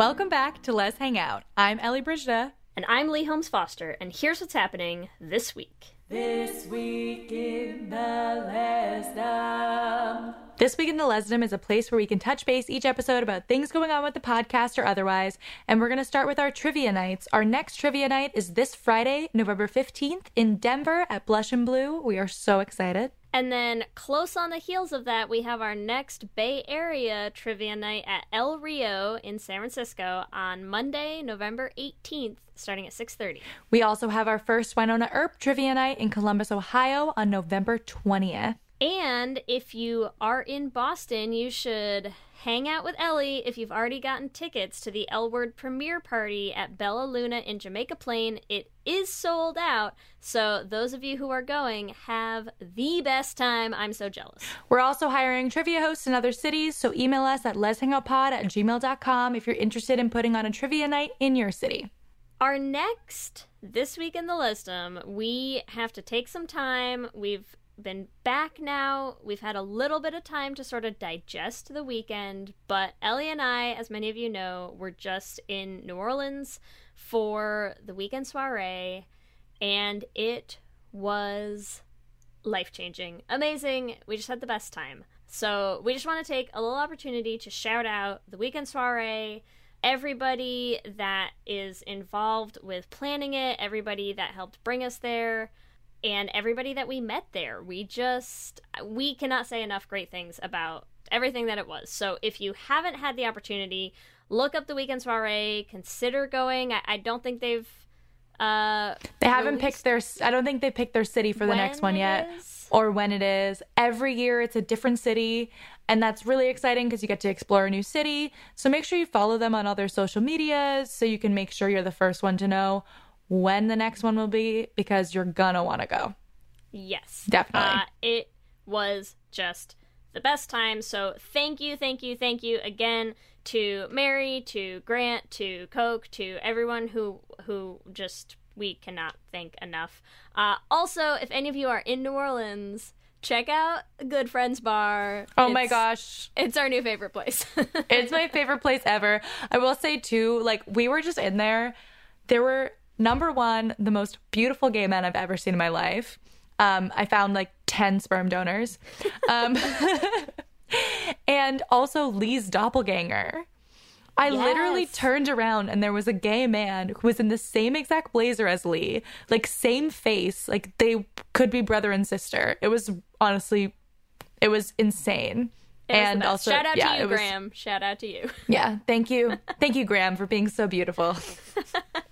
Welcome back to Lez Hang Out. I'm Ellie Brigida. And I'm Leigh Holmes Foster, and here's what's happening this week. This week in the Lesdom. This week in the Lesdom is a place where we can touch base each episode about things going on with the podcast or otherwise. And we're going to start with our trivia nights. Our next trivia night is this Friday, November 15th in Denver at Blush and Blu. We are so excited. And then, close on the heels of that, we have our next Bay Area trivia night at El Rio in San Francisco on Monday, November 18th, starting at 6:30. We also have our first Wynonna Earp trivia night in Columbus, Ohio on November 20th. And if you are in Boston, you should hang out with Ellie if you've already gotten tickets to the L Word premiere party at Bella Luna in Jamaica Plain. It is sold out, so those of you who are going have the best time. I'm so jealous. We're also hiring trivia hosts in other cities, so email us at lezhangoutpod at gmail.com if you're interested in putting on a trivia night in your city. Our next this week in the Lesdom, we have to take some time. We've been back now. We've had a little bit of time to sort of digest the weekend, but Ellie and I, as many of you know, were just in New Orleans for the weekend soiree, and it was life changing, amazing. We just had the best time. So, we just want to take a little opportunity to shout out the weekend soiree, everybody that is involved with planning it, everybody that helped bring us there and everybody that we met there. We just we cannot say enough great things about everything that it was. So if you haven't had the opportunity, look up the weekend soiree. Consider going. I, I don't think they've. Uh, they haven't picked their. I don't think they picked their city for the next one yet, is. or when it is. Every year it's a different city, and that's really exciting because you get to explore a new city. So make sure you follow them on all their social medias so you can make sure you're the first one to know when the next one will be because you're gonna want to go. Yes, Definitely. Uh, it was just the best time. So thank you, thank you, thank you again to Mary, to Grant, to Coke, to everyone who who just we cannot thank enough. Uh, also, if any of you are in New Orleans, check out Good Friends Bar. Oh my gosh. it's our new favorite place. it's my favorite place ever. I will say too, like we were just in there. There were number one, the most beautiful gay men I've ever seen in my life. Um, I found like ten sperm donors, um, and also Leigh's doppelganger. I literally turned around and there was a gay man who was in the same exact blazer as Leigh, like same face, like they could be brother and sister. It was honestly, it was insane. It was and also, shout out yeah, to you, it was- Graham. Shout out to you. Yeah, thank you. Thank you, Graham, for being so beautiful.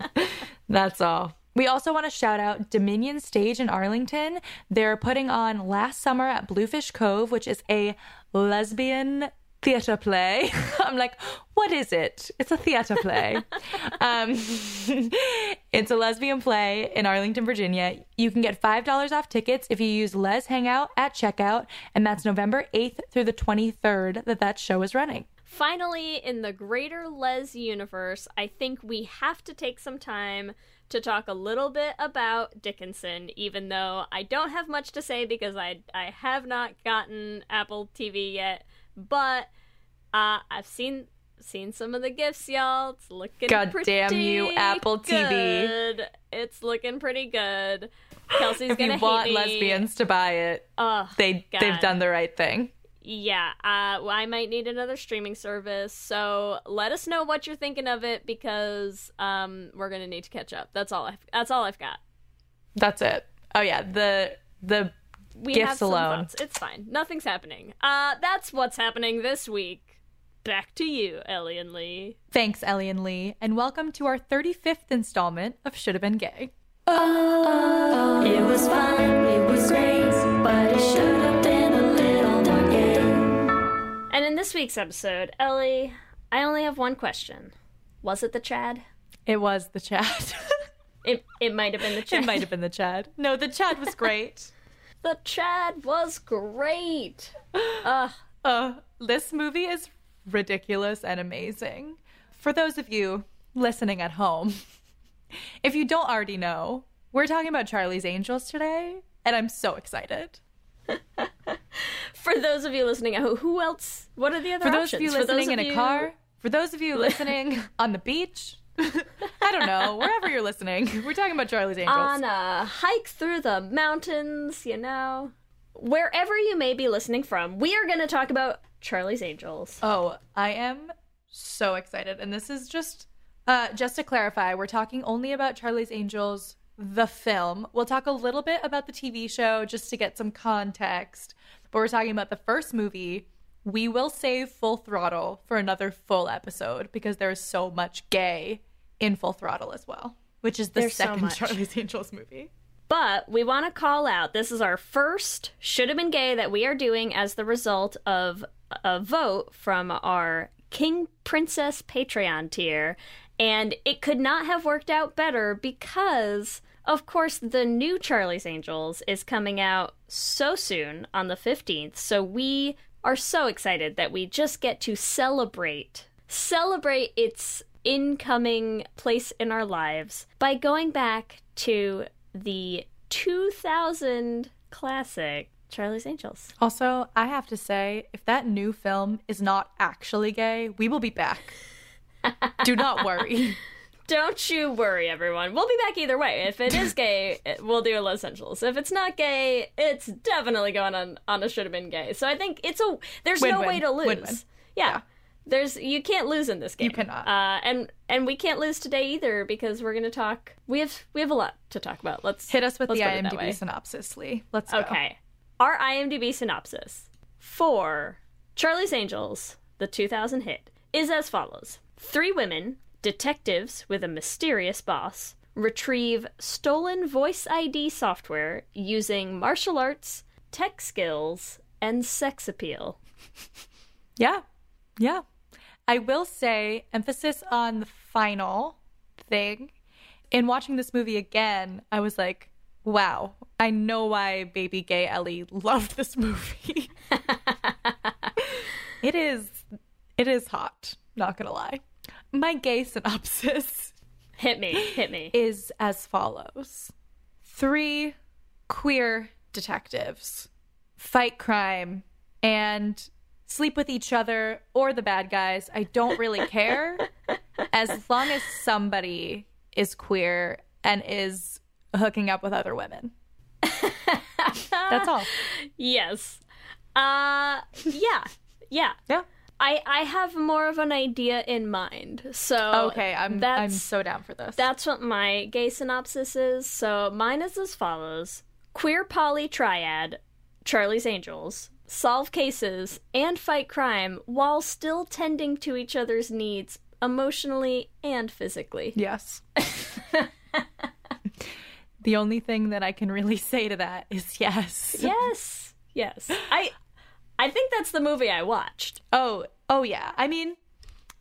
That's all. We also want to shout out Dominion Stage in Arlington. They're putting on Last Summer at Bluefish Cove, which is a lesbian theater play. I'm like, what is it? It's a theater play. um, it's a lesbian play in Arlington, Virginia. You can get $5 off tickets if you use Les Hangout at checkout, and that's November 8th through the 23rd that that show is running. Finally, in the greater Les universe, I think we have to take some time to talk a little bit about Dickinson, even though I don't have much to say because I I have not gotten Apple TV yet. But uh, I've seen seen some of the gifts, y'all. It's looking God damn you, Apple TV. good. It's looking pretty good. Kelsey's if gonna want hate me. lesbians to buy it, Ugh, they God. they've done the right thing. Yeah, uh, well, I might need another streaming service. So let us know what you're thinking of it because um, we're gonna need to catch up. That's all. I've, that's all I've got. That's it. Oh yeah, the the We Gifts have some alone. thoughts. It's fine. Nothing's happening. Uh, that's what's happening this week. Back to you, Ellie and Leigh. thanks Ellie and Leigh, and welcome to our 35th installment of Should Have Been Gay. It was fun, it was great, but it should have this week's episode, Ellie, I only have one question. Was it the Chad? It was the Chad. It it might have been the Chad. it might have been the Chad. No, the Chad was great. The Chad was great. Ugh. Uh, this movie is ridiculous and amazing. For those of you listening at home, if you don't already know, we're talking about Charlie's Angels today, and I'm so excited. For those of you listening, who who else? What are the other options For those of you listening in a you- car, for those of you listening on the beach, I don't know, wherever you're listening, we're talking about Charlie's Angels. on a hike through the mountains, you know, wherever you may be listening from, we are going to talk about Charlie's Angels. Oh, I am so excited. And this is just uh just to clarify, we're talking only about Charlie's Angels the film. We'll talk a little bit about the TV show just to get some context. But we're talking about the first movie. We will save Full Throttle for another full episode because there's so much gay in Full Throttle as well, which is the There's second much. Charlie's Angels movie. But we want to call out this is our first should have been gay that we are doing as the result of a vote from our King Princess Patreon tier. And it could not have worked out better because, of course, the new Charlie's Angels is coming out so soon on the 15th. So we are so excited that we just get to celebrate celebrate its incoming place in our lives by going back to the 2000 classic Charlie's Angels. Also, I have to say, if that new film is not actually gay, we will be back. Do not worry. Don't you worry, everyone. We'll be back either way. If it is gay, it- we'll do a Los Angeles. If it's not gay, it's definitely going on on a should have been gay. So I think it's a there's no Win-win. way to lose. Win-win. Yeah. There's you can't lose in this game. You cannot. Uh, and and we can't lose today either because we're gonna talk. We have we have a lot to talk about. Let's Hit us with let's the put it that way. IMDb synopsis, Leigh. Let's go. Okay. Our IMDb synopsis for Charlie's Angels, the 2000 hit, is as follows Three women, detectives with a mysterious boss, retrieve stolen voice ID software using martial arts, tech skills, and sex appeal. Yeah. Yeah. I will say, emphasis on the final thing. In watching this movie again, I was like, wow, I know why baby gay Ellie loved this movie. it is it is hot, not gonna lie. My gay synopsis Hit me, hit me. is as follows Three queer detectives fight crime and sleep with each other or the bad guys. I don't really care as long as somebody is queer and is hooking up with other women. That's all. Yes. Uh, yeah, yeah. Yeah. I I have more of an idea in mind. So Okay, I'm that's I'm so down for this. that's what my gay synopsis is. So mine is as follows: queer poly triad, Charlie's Angels, solve cases and fight crime while still tending to each other's needs emotionally and physically. yes. the only thing that I can really say to that is yes. Yes. Yes. I I think that's the movie I watched. Oh, oh yeah. I mean,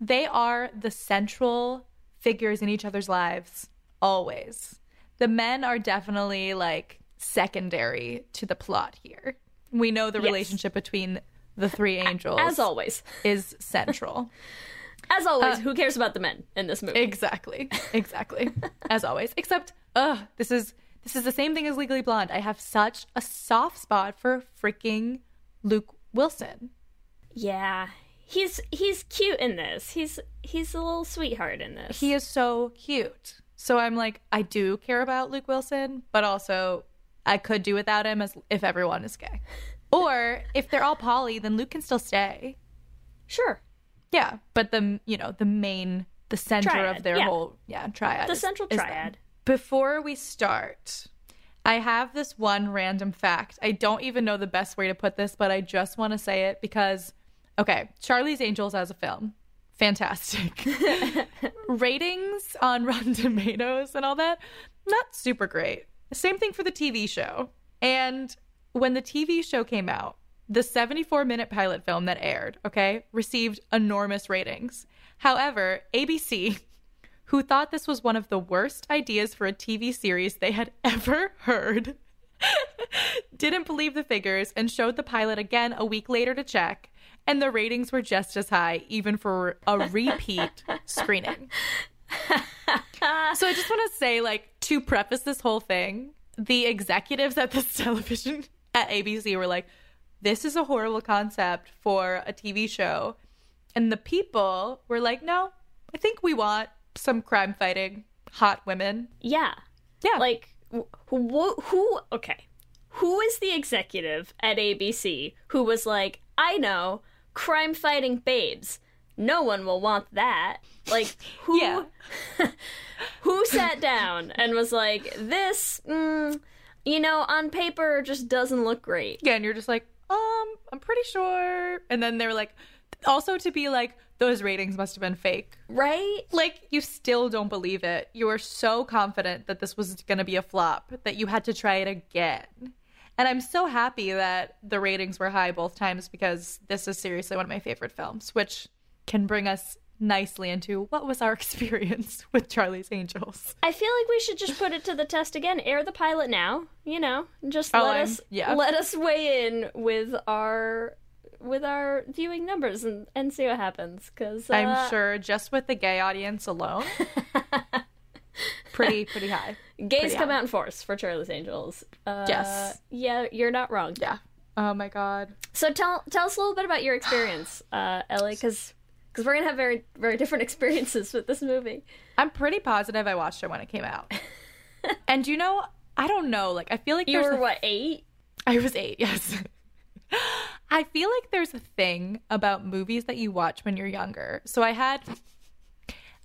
they are the central figures in each other's lives always. The men are definitely like secondary to the plot here. We know the Yes. relationship between the three angels As always. is central. As always, Uh, who cares about the men in this movie? exactly. Exactly. As always. Except, ugh, this is this is the same thing as Legally Blonde. I have such a soft spot for freaking Luke Wilson. yeah. He's he's cute in this. He's he's a little sweetheart in this. He is so cute. So I'm like, I do care about Luke Wilson, but also I could do without him as if everyone is gay. Or if they're all poly, then Luke can still stay. sure. Yeah, but the you know the main the center Triad, of their yeah. whole yeah triad. The is- central triad. Before we start, I have this one random fact. I don't even know the best way to put this, but I just want to say it because okay, Charlie's Angels as a film, fantastic. Ratings on Rotten Tomatoes and all that, not super great. Same thing for the TV show. And when the TV show came out, the 74 minute pilot film that aired, okay, received enormous ratings. However, ABC, who thought this was one of the worst ideas for a TV series they had ever heard, didn't believe the figures and showed the pilot again a week later to check, and the ratings were just as high, even for a repeat screening. So I just want to say, like, to preface this whole thing, the executives at this television at ABC were like, this is a horrible concept for a TV show. And the people were like, no, I think we want some crime fighting hot women. Yeah. Yeah. Like wh- who, who okay. Who is the executive at ABC who was like, "I know, crime fighting babes. No one will want that." Like who Yeah. who sat down and was like, "This mm, you know, on paper just doesn't look great." Yeah, and you're just like, um, I'm pretty sure. And then they were like, also to be like, those ratings must have been fake. Right? Like, you still don't believe it. You were so confident that this was going to be a flop that you had to try it again. And I'm so happy that the ratings were high both times because this is seriously one of my favorite films, which can bring us nicely into what was our experience with Charlie's Angels. I feel like we should just put it to the test again. Air the pilot now, you know. Just Oh, let I'm- us yeah. let us weigh in with our with our viewing numbers and, and see what happens cuz I'm sure just with the gay audience alone, pretty, pretty high. gays pretty come high. out in force for Charlie's Angels. Uh, Yes. Yeah, you're not wrong. Yeah. Oh my God. So tell tell us a little bit about your experience, uh, Ellie, cuz cuz we're going to have very very different experiences with this movie. I'm pretty positive I watched it when it came out. and you know, I don't know. Like, I feel like You were a- what, 8? I was eight, yes. I feel like there's a thing about movies that you watch when you're younger. So I had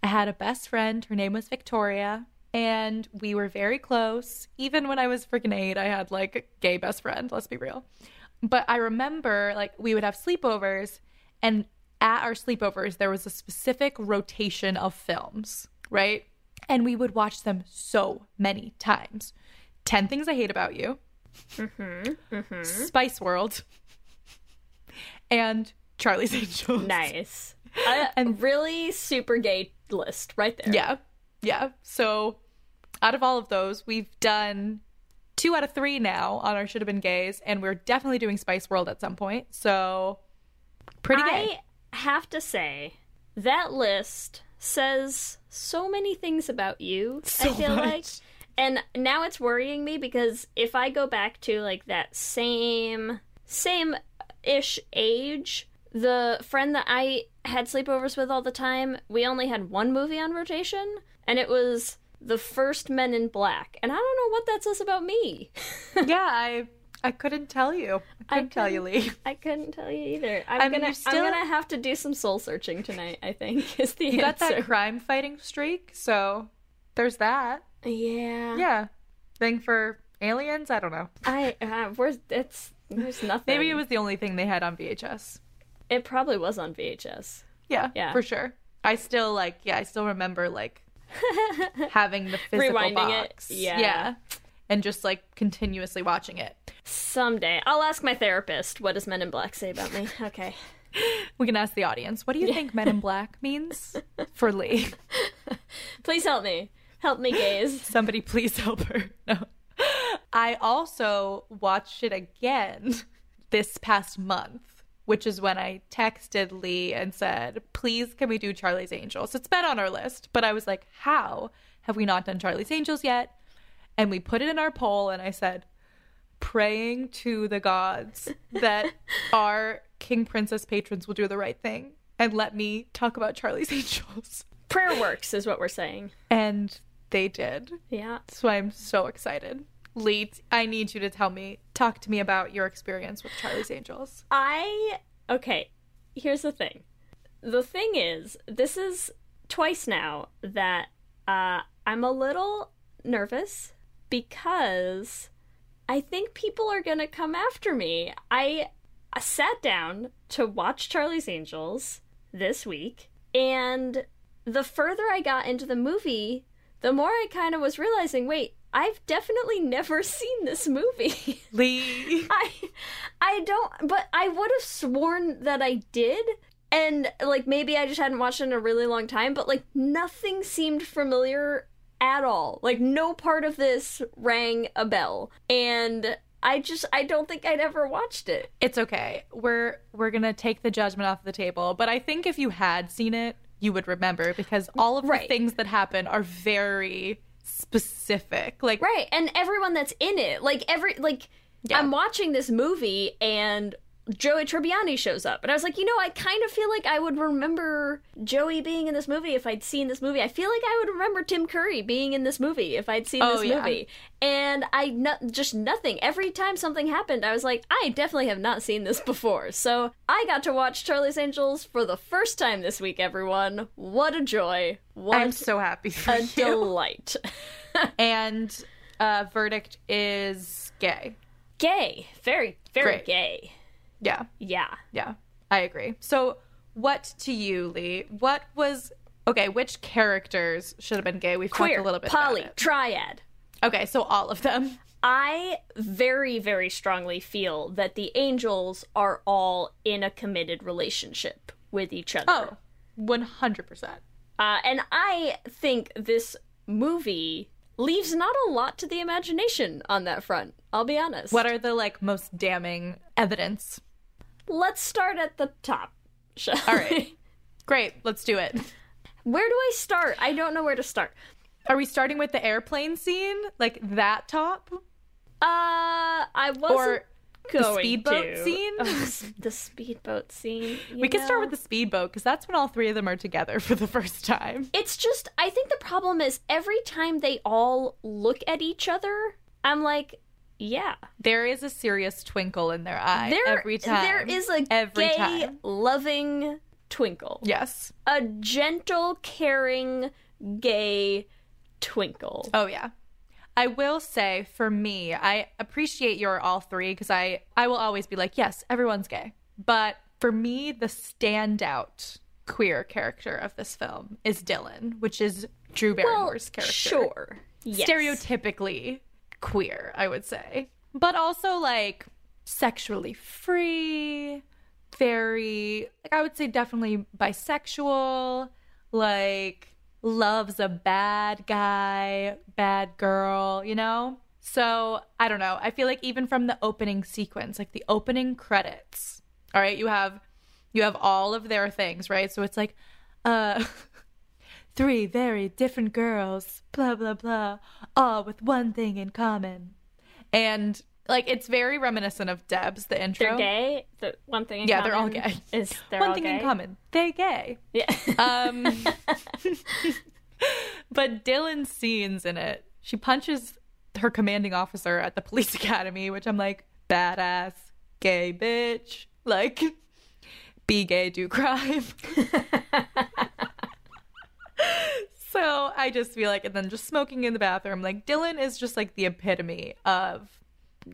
I had a best friend, her name was Victoria, and we were very close. Even when I was freaking eight, I had like a gay best friend, let's be real. But I remember like we would have sleepovers and at our sleepovers there was a specific rotation of films, right? And we would watch them so many times. 10 Things I Hate About You, Mm-hmm. Spice World, and Charlie's Angels. Nice. A uh, and really super gay list right there. Yeah. Yeah. So out of all of those, we've done two out of three now on our Should Have Been Gays, and we're definitely doing Spice World at some point. So pretty gay. I have to say that list says so many things about you. So I feel much. like, and now it's worrying me because if I go back to like that same same ish age, the friend that I had sleepovers with all the time, we only had one movie on rotation, and it was the first Men in Black. And I don't know what that says about me. yeah, I I couldn't tell you. I couldn't tell you, Leigh. I couldn't tell you either. I'm I mean, gonna still- I'm gonna have to do some soul searching tonight, I think, is the You got that crime fighting streak, so there's that. yeah. Yeah. Thing for aliens? I don't know. I uh, where's it's there's nothing. Maybe it was the only thing they had on VHS. it probably was on VHS. Yeah, Yeah. for sure. I still like, yeah, I still remember like having the physical Rewinding it, box. yeah. yeah, and just like continuously watching it. Someday. I'll ask my therapist what does Men in Black say about me. Okay. We can ask the audience, what do you think Men in Black means for Leigh? Please help me. Help me gays. Somebody please help her. No. I also watched it again this past month, which is when I texted Leigh and said, please, can we do Charlie's Angels? It's been on our list, but I was like, how have we not done Charlie's Angels yet? And we put it in our poll, and I said, praying to the gods that our King Princess patrons will do the right thing and let me talk about Charlie's Angels. Prayer works is what we're saying. And they did. Yeah. So I'm so excited. Leigh, I need you to tell me, talk to me about your experience with Charlie's Angels. I okay. Here's the thing. The thing is, this is twice now that uh, I'm a little nervous because I think people are gonna come after me. I sat down to watch Charlie's Angels this week, and the further I got into the movie, the more I kind of was realizing, wait, I've definitely never seen this movie. Leigh. I I don't but I would have sworn that I did and like maybe I just hadn't watched it in a really long time but like nothing seemed familiar at all. Like no part of this rang a bell and I just I don't think I'd ever watched it. It's okay. We're we're gonna take the judgment off the table. But I think if you had seen it, you would remember because all of Right. the things that happen are very specific. Like Right, and everyone that's in it, like every like Yeah. I'm watching this movie and Joey Tribbiani shows up, and I was like, you know, I kind of feel like I would remember Joey being in this movie if I'd seen this movie. I feel like I would remember Tim Curry being in this movie if I'd seen Oh, this yeah. movie, and I no- just nothing. Every time something happened, I was like, I definitely have not seen this before. So I got to watch Charlie's Angels for the first time this week. Everyone, what a joy! What I'm so happy for a you. delight! and uh verdict is gay. gay, very, very Great. gay. Yeah. Yeah. Yeah, I agree. So, what to you, Leigh? What was okay? Which characters should have been gay? We've Queer, talked a little bit poly, about it. triad. Okay, so all of them. I very, very strongly feel that the angels are all in a committed relationship with each other. Oh, one hundred percent. Uh, and I think this movie leaves not a lot to the imagination on that front. I'll be honest. What are the like most damning evidence? Let's start at the top. Shall All we? great. Let's do it. Where do I start? I don't know where to start. Are we starting with the airplane scene, like that top, Uh, I wasn't or the speedboat to. scene? Oh, the speedboat scene. we can start with the speedboat because that's when all three of them are together for the first time. It's just, I think the problem is every time they all look at each other, I'm like, yeah. There is a serious twinkle in their eye There, every time. there is a every gay, time. loving twinkle. Yes. A gentle, caring, gay twinkle. Oh yeah. I will say for me, I appreciate your all three because I I will always be like, yes, everyone's gay. But for me, the standout queer character of this film is Dylan, which is Drew well, Barrymore's character. sure. Yes. Stereotypically queer, I would say. But also like sexually free, very like I would say definitely bisexual, like loves a bad guy, bad girl, you know? So, I don't know. I feel like even from the opening sequence, like the opening credits, all right, you have you have all of their things, right? So it's like uh three very different girls, blah blah blah, all with one thing in common. And like it's very reminiscent of Debs, the intro. They're gay. The one thing in Yeah, they're all gay. Is one thing gay. in common. They're gay. Yeah. Um But Dylan's scenes in it, she punches her commanding officer at the police academy, which I'm like, badass, gay bitch. Like, be gay, do crime. So I just feel like, and then just smoking in the bathroom. Like, Dylan is just like the epitome of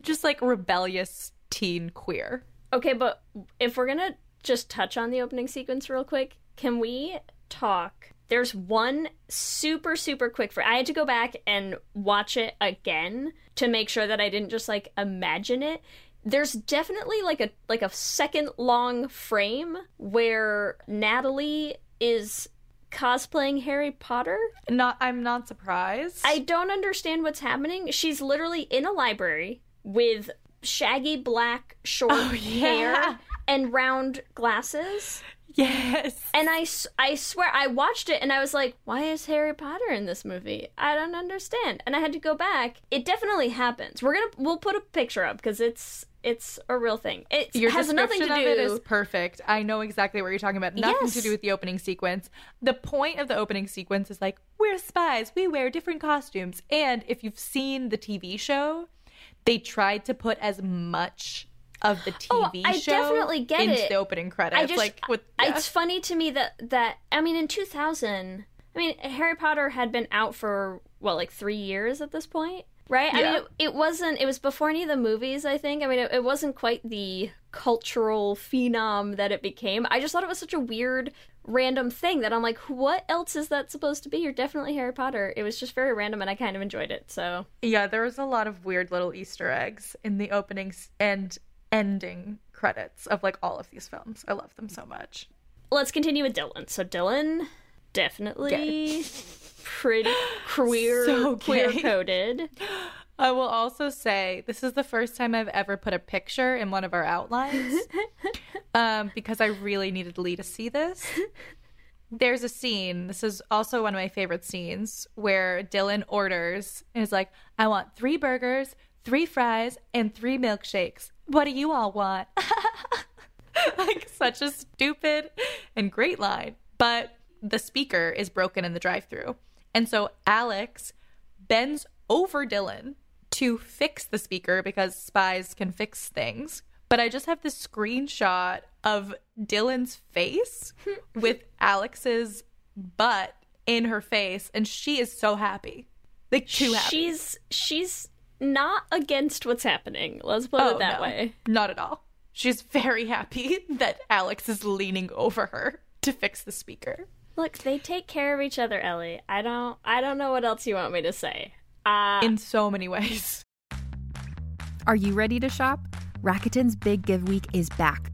just like rebellious teen queer. Okay, but if we're gonna just touch on the opening sequence real quick, can we talk? There's one super, super quick for I had to go back and watch it again to make sure that I didn't just like imagine it. There's definitely like a like a second long frame where Natalie is cosplaying Harry Potter. Not, I'm not surprised. I don't understand what's happening. She's literally in a library with shaggy black short Oh, yeah. hair and round glasses. yes. And I, I swear, I watched it and I was like, why is Harry Potter in this movie? I don't understand. And I had to go back. It definitely happens. We're gonna, we'll put a picture up because it's, it's a real thing. It Your has nothing to description do. of it is perfect. I know exactly what you're talking about. Nothing to do with the opening sequence. The point of the opening sequence is like, we're spies. We wear different costumes. And if you've seen the TV show, they tried to put as much of the Oh, TV I show definitely get into it. the opening credits. I just, like with yeah. it's funny to me that that I mean, in 2000, I mean, Harry Potter had been out for what, like three years at this point, right? I mean, it, it wasn't. It was before any of the movies. I think. I mean, it, it wasn't quite the cultural phenom that it became. I just thought it was such a weird, random thing that I'm like, what else is that supposed to be? You're definitely Harry Potter. It was just very random, and I kind of enjoyed it. So Yeah, there was a lot of weird little Easter eggs in the openings and ending credits of like all of these films. I love them so much. let's continue with Dylan. So Dylan, definitely pretty queer, So queer coded. I will also say this is the first time I've ever put a picture in one of our outlines um, because I really needed Leigh to see this. There's a scene, this is also one of my favorite scenes, where Dylan orders and is like, I want three burgers, three fries, and three milkshakes. What do you all want? like, such a stupid and great line. But the speaker is broken in the drive through. And so Alex bends over Dylan to fix the speaker because spies can fix things. But I just have this screenshot of Dylan's face with Alex's butt in her face, and she is so happy. Like, too happy. She's she's not against what's happening. Let's put Oh, it that no, way. Not at all. She's very happy that Alex is leaning over her to fix the speaker. Look, they take care of each other, Ellie. I don't I don't know what else you want me to say. Uh in so many ways. Are you ready to shop? Rakuten's Big Give Week is back.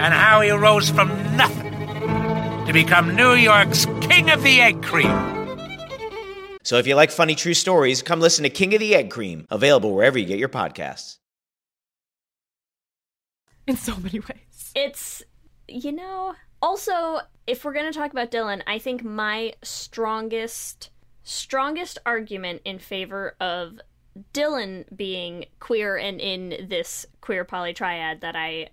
and how he rose from nothing to become New York's King of the Egg Cream. So if you like funny true stories, come listen to King of the Egg Cream, available wherever you get your podcasts. In so many ways. it's you know, Also, if we're going to talk about Dylan, I think my strongest strongest argument in favor of Dylan being queer and in this queer poly triad that I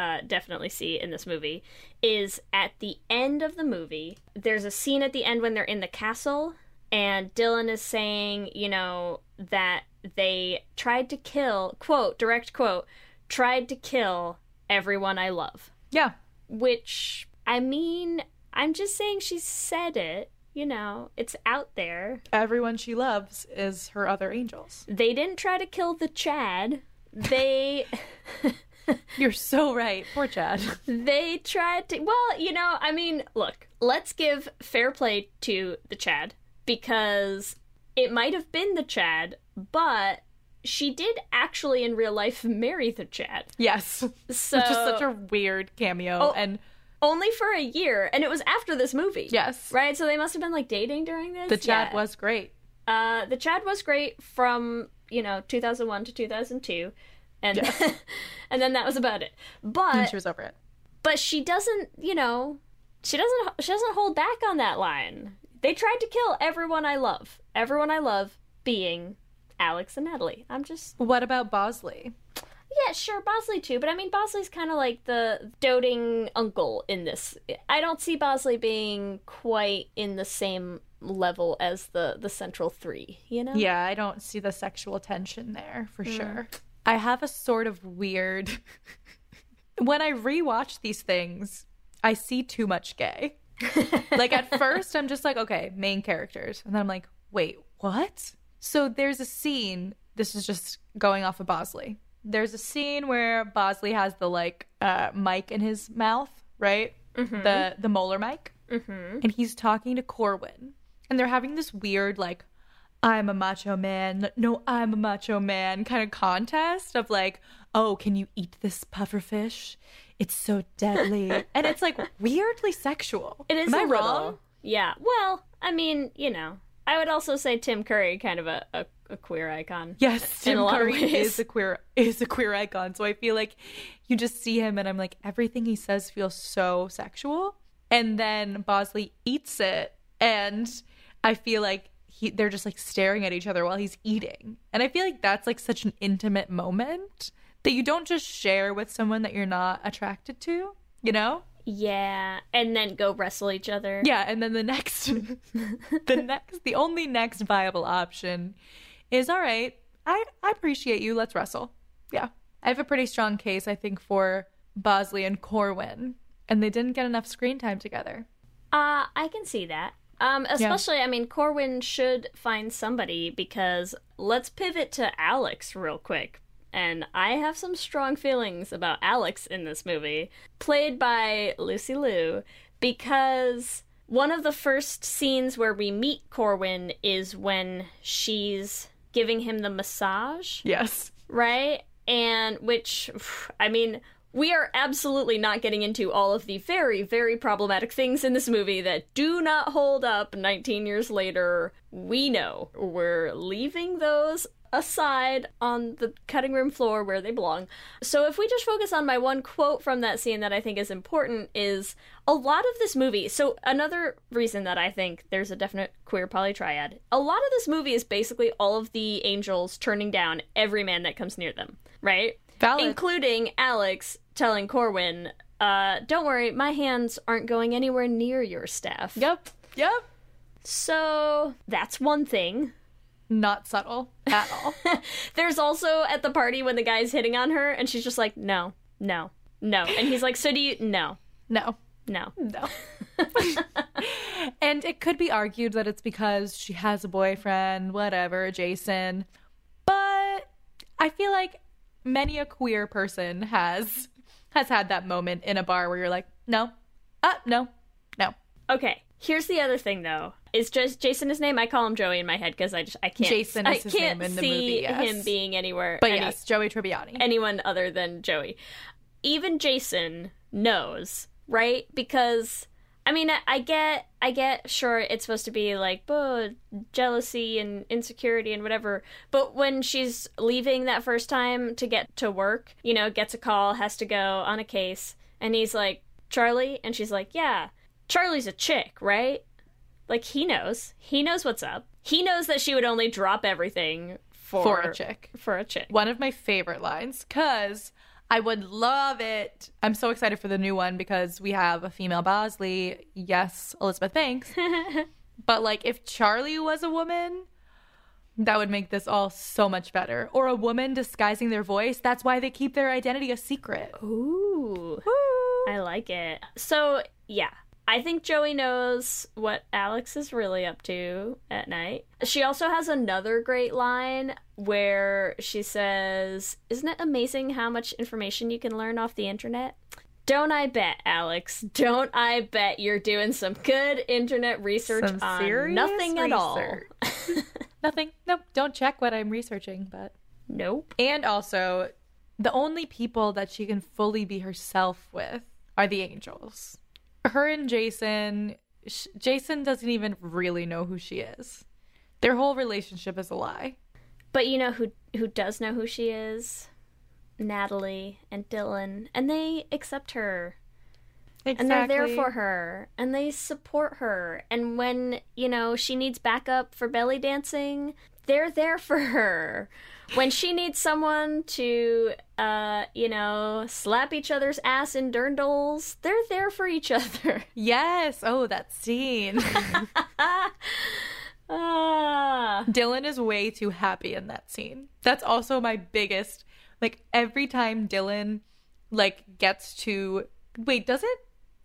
uh, definitely see in this movie is at the end of the movie. There's a scene at the end when they're in the castle, and Dylan is saying, you know, that they tried to kill, quote, direct quote, tried to kill everyone I love. Yeah. Which, I mean, I'm just saying she said it. You know, it's out there. Everyone she loves is her other angels. They didn't try to kill the Chad. They. You're so right. Poor Chad. they tried to. Well, you know, I mean, look, let's give fair play to the Chad because it might have been the Chad, but she did actually in real life marry the Chad. Yes. So Which is such a weird cameo. Oh, and only for a year, and it was after this movie. Yes. Right? So they must have been like dating during this. the Chad Yeah. was great. Uh, the Chad was great from you know 2001 to 2002, and and then that was about it. But and she was over it. but she doesn't you know she doesn't she doesn't hold back on that line. They tried to kill everyone I love. Everyone I love being Alex and Natalie. I'm just What about Bosley? yeah, sure, Bosley too, but I mean Bosley's kind of like the doting uncle in this. I don't see Bosley being quite in the same level as the the central three, you know? Yeah, I don't see the sexual tension there for Mm. sure. I have a sort of weird. when I rewatch these things, I see too much gay. like at first, I'm just like, okay, main characters. And then I'm like, wait, what? So there's a scene. This is just going off of Bosley. There's a scene where Bosley has the like uh, mic in his mouth, right? Mhm. The the molar mic, Mhm. and he's talking to Corwin, and they're having this weird like, "I'm a macho man," no, I'm a macho man kind of contest of like, "Oh, can you eat this pufferfish? It's so deadly," and it's like weirdly sexual. It is Am I little. wrong? Yeah. Well, I mean, you know, I would also say Tim Curry kind of a, a, a queer icon. Yes, Tim Curry is a queer is a queer icon. So I feel like you just see him, and I'm like, everything he says feels so sexual. And then Bosley eats it, and I feel like he they're just like staring at each other while he's eating. And I feel like that's like such an intimate moment that you don't just share with someone that you're not attracted to. You know? Yeah, and then go wrestle each other. Yeah, and then the next the next the only next viable option is all right, I I appreciate you, let's wrestle. Yeah. I have a pretty strong case I think for Bosley and Corwin and they didn't get enough screen time together. Uh, I can see that. Um, especially, I mean, Corwin should find somebody because let's pivot to Alex real quick. And I have some strong feelings about Alex in this movie, played by Lucy Liu, because one of the first scenes where we meet Corwin is when she's giving him the massage. Yes. Right? And which, I mean, we are absolutely not getting into all of the very, very problematic things in this movie that do not hold up 19 years later. We know. We're leaving those aside on the cutting room floor where they belong. So if we just focus on my one quote from that scene that I think is important is a lot of this movie. So another reason that I think there's a definite queer poly triad. A lot of this movie is basically all of the angels turning down every man that comes near them, right? Valid. Including Alex telling Corwin, uh, don't worry, my hands aren't going anywhere near your staff. Yep. Yep. So that's one thing. Not subtle at all. There's also at the party when the guy's hitting on her and she's just like, no, no, no. And he's like, so do you? No, no, no. no. and it could be argued that it's because she has a boyfriend, whatever, Jason. But I feel like many a queer person has has had that moment in a bar where you're like, no, uh, no, no. Okay. Here's the other thing though. Is just Jason his name? I call him Joey in my head because I just I can't. Jason I can't name in the see movie, yes. him being anywhere. But any- yes, Joey Tribbiani. anyone other than Joey. Even Jason knows, right? Because I mean, I, I get, I get, sure, it's supposed to be like, oh, jealousy and insecurity and whatever. But when she's leaving that first time to get to work, you know, gets a call, has to go on a case, and he's like, Charlie? And she's like, Yeah, Charlie's a chick, right? Like, he knows. He knows what's up. He knows that she would only drop everything for, For a chick. For a chick. One of my favorite lines, because I would love it. I'm so excited for the new one because we have a female Bosley. Yes, Elizabeth Banks. but like, if Charlie was a woman, that would make this all so much better. Or a woman disguising their voice. That's why they keep their identity a secret. Ooh. I like it. So, yeah. I think Joey knows what Alex is really up to at night. She also has another great line where she says, Isn't it amazing how much information you can learn off the internet? Don't I bet, Alex? Don't I bet you're doing some good internet research Some on nothing at all? Nothing. Nope. Don't check what I'm researching, but. Nope. And also, the only people that she can fully be herself with are the angels. Her and Jason, sh- Jason doesn't even really know who she is. Their whole relationship is a lie. But you know who who does know who she is? Natalie and Dylan, and they accept her. Exactly. And they're there for her, and they support her. And when, you know, she needs backup for belly dancing, they're there for her. When she needs someone to, uh, you know, slap each other's ass in dirndls, they're there for each other. Yes. Oh, that scene. ah. Dylan is way too happy in that scene. That's also my biggest like every time Dylan like gets to wait, does it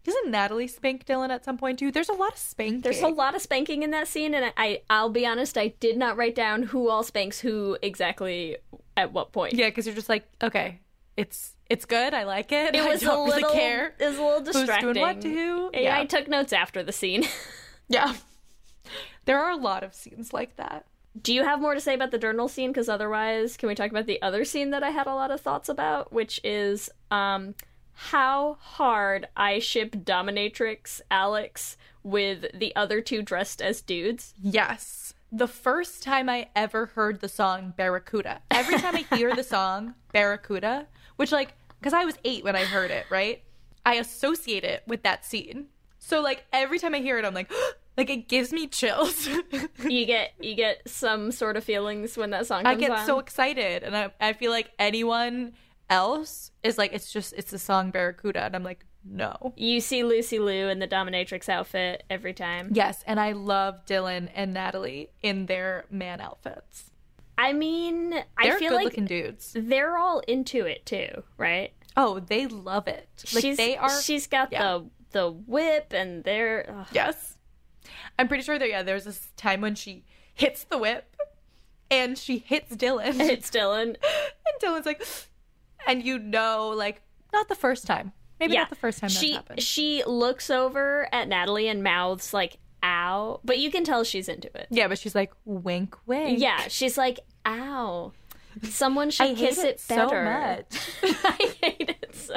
doesn't Natalie spank Dylan at some point too? There's a lot of spanking. There's a lot of spanking in that scene, and I, I'll be honest, I did not write down who all spanks who exactly at what point. Yeah, because you're just like, okay, it's it's good. I like it. It was a don't really little, care. it was a little distracting. who's doing what to who. Yeah, Yeah, I took notes after the scene. yeah. There are a lot of scenes like that. Do you have more to say about the journal scene? Because otherwise, can we talk about the other scene that I had a lot of thoughts about, which is um, how hard I ship Dominatrix Alex with the other two dressed as dudes. Yes. The first time I ever heard the song Barracuda, every time I hear the song Barracuda, which, like, because I was eight when I heard it, right? I associate it with that scene. So, like, every time I hear it, I'm like, like, it gives me chills. you get you get some sort of feelings when that song I get on. so excited. And I, I feel like anyone else is like, it's just, it's the song Barracuda. And I'm like, no. You see Lucy Liu in the dominatrix outfit every time. Yes. And I love Dylan and Natalie in their man outfits. I mean, I They're feel like dudes. they're all into it too, right? Oh, they love it. Like she's, they are. She's got yeah. the the whip, and they're ugh. Yes. I'm pretty sure there, yeah, there's this time when she hits the whip and she hits Dylan. Hits Dylan. and Dylan's like, and you know, like, not the first time. Maybe yeah. not the first time she happened. she looks over at Natalie and mouths like "ow," but you can tell she's into it. yeah, but she's like, wink, wink. Yeah, she's like "ow." Someone should I kiss it it, so much. I hate it so.